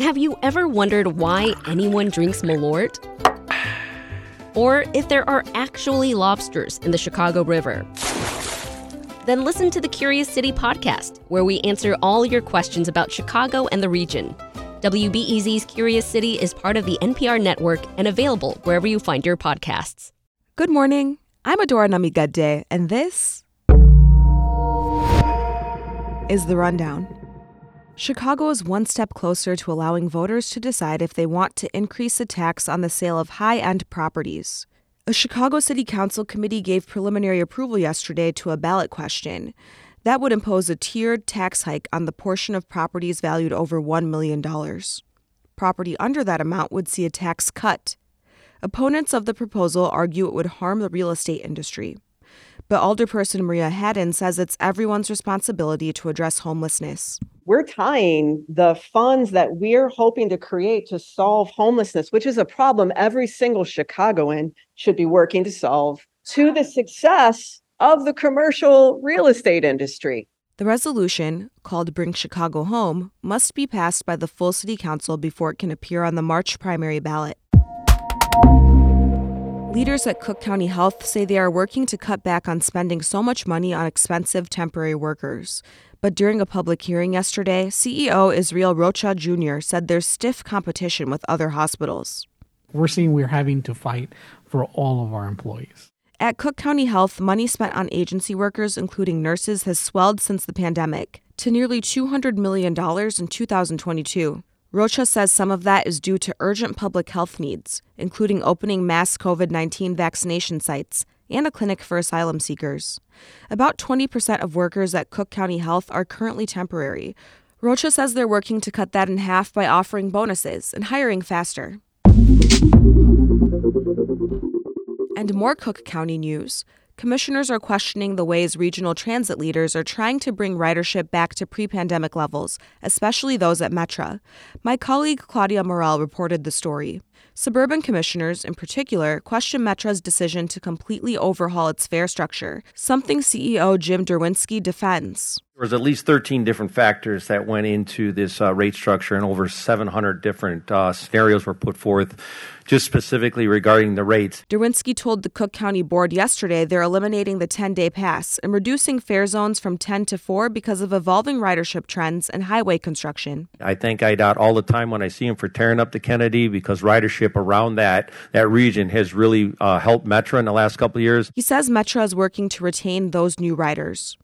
Have you ever wondered why anyone drinks Malort? Or if there are actually lobsters in the Chicago River? Then listen to the Curious City podcast, where we answer all your questions about Chicago and the region. WBEZ's Curious City is part of the NPR network and available wherever you find your podcasts. Good morning. I'm Adora Namigadde, and this is The Rundown. Chicago is one step closer to allowing voters to decide if they want to increase the tax on the sale of high end properties. A Chicago City Council committee gave preliminary approval yesterday to a ballot question that would impose a tiered tax hike on the portion of properties valued over $1 million. Property under that amount would see a tax cut. Opponents of the proposal argue it would harm the real estate industry. But Alderperson Maria Hadden says it's everyone's responsibility to address homelessness. We're tying the funds that we're hoping to create to solve homelessness, which is a problem every single Chicagoan should be working to solve, to the success of the commercial real estate industry. The resolution, called Bring Chicago Home, must be passed by the full City Council before it can appear on the March primary ballot. Leaders at Cook County Health say they are working to cut back on spending so much money on expensive temporary workers. But during a public hearing yesterday, CEO Israel Rocha Jr. said there's stiff competition with other hospitals. We're seeing we're having to fight for all of our employees. At Cook County Health, money spent on agency workers, including nurses, has swelled since the pandemic to nearly $200 million in 2022. Rocha says some of that is due to urgent public health needs, including opening mass COVID 19 vaccination sites and a clinic for asylum seekers. About 20% of workers at Cook County Health are currently temporary. Rocha says they're working to cut that in half by offering bonuses and hiring faster. And more Cook County news. Commissioners are questioning the ways regional transit leaders are trying to bring ridership back to pre pandemic levels, especially those at Metra. My colleague Claudia Morell reported the story. Suburban commissioners, in particular, question Metra's decision to completely overhaul its fare structure, something CEO Jim Derwinski defends. There was at least 13 different factors that went into this uh, rate structure, and over 700 different uh, scenarios were put forth just specifically regarding the rates. Derwinski told the Cook County Board yesterday they're eliminating the 10 day pass and reducing fare zones from 10 to 4 because of evolving ridership trends and highway construction. I thank IDOT all the time when I see them for tearing up the Kennedy because ridership around that, that region has really uh, helped Metra in the last couple of years. He says Metra is working to retain those new riders.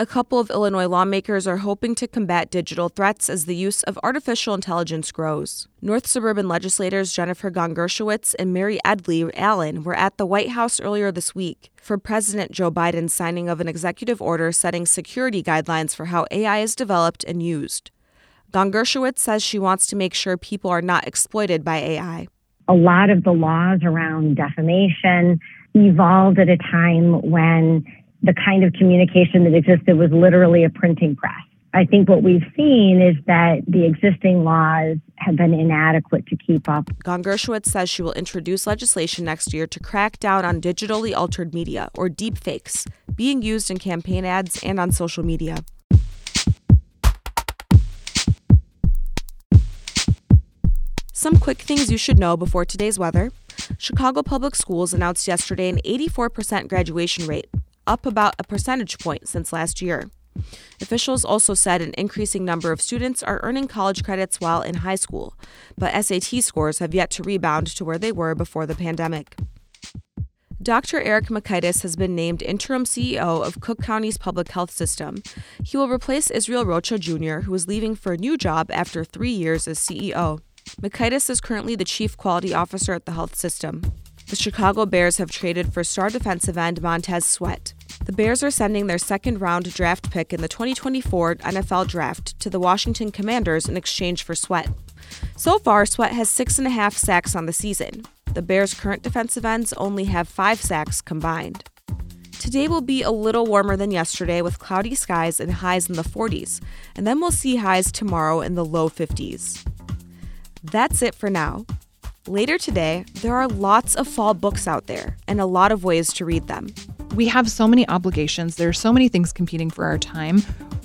A couple of Illinois lawmakers are hoping to combat digital threats as the use of artificial intelligence grows. North Suburban legislators Jennifer Gong-Gershowitz and Mary Edly-Allen were at the White House earlier this week for President Joe Biden's signing of an executive order setting security guidelines for how AI is developed and used. Gong-Gershowitz says she wants to make sure people are not exploited by AI. A lot of the laws around defamation evolved at a time when the kind of communication that existed was literally a printing press. I think what we've seen is that the existing laws have been inadequate to keep up. Gong-Gershowitz says she will introduce legislation next year to crack down on digitally altered media, or deepfakes, being used in campaign ads and on social media. Some quick things you should know before today's weather. Chicago Public Schools announced yesterday an 84% graduation rate, up about a percentage point since last year. Officials also said an increasing number of students are earning college credits while in high school, but SAT scores have yet to rebound to where they were before the pandemic. Dr. Eric Mikaitis has been named interim CEO of Cook County's public health system. He will replace Israel Rocha Jr., who is leaving for a new job after three years as CEO. Mikaitis is currently the chief quality officer at the health system. The Chicago Bears have traded for star defensive end Montez Sweat. The Bears are sending their second round draft pick in the 2024 NFL Draft to the Washington Commanders in exchange for Sweat. So far, Sweat has six and a half sacks on the season. The Bears' current defensive ends only have five sacks combined. Today will be a little warmer than yesterday with cloudy skies and highs in the 40s, and then we'll see highs tomorrow in the low 50s. That's it for now. Later today, there are lots of fall books out there and a lot of ways to read them. We have so many obligations, there are so many things competing for our time.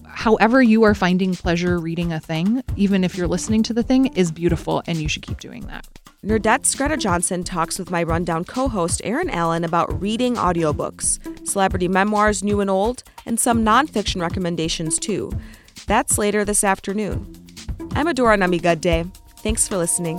however you are finding pleasure reading a thing, even if you're listening to the thing, is beautiful and you should keep doing that. Nerdette's Greta Johnson talks with my Rundown co host Aaron Allen about reading audiobooks, celebrity memoirs, new and old, and some nonfiction recommendations too. That's later this afternoon. I'm Adora Namigadde. Thanks for listening.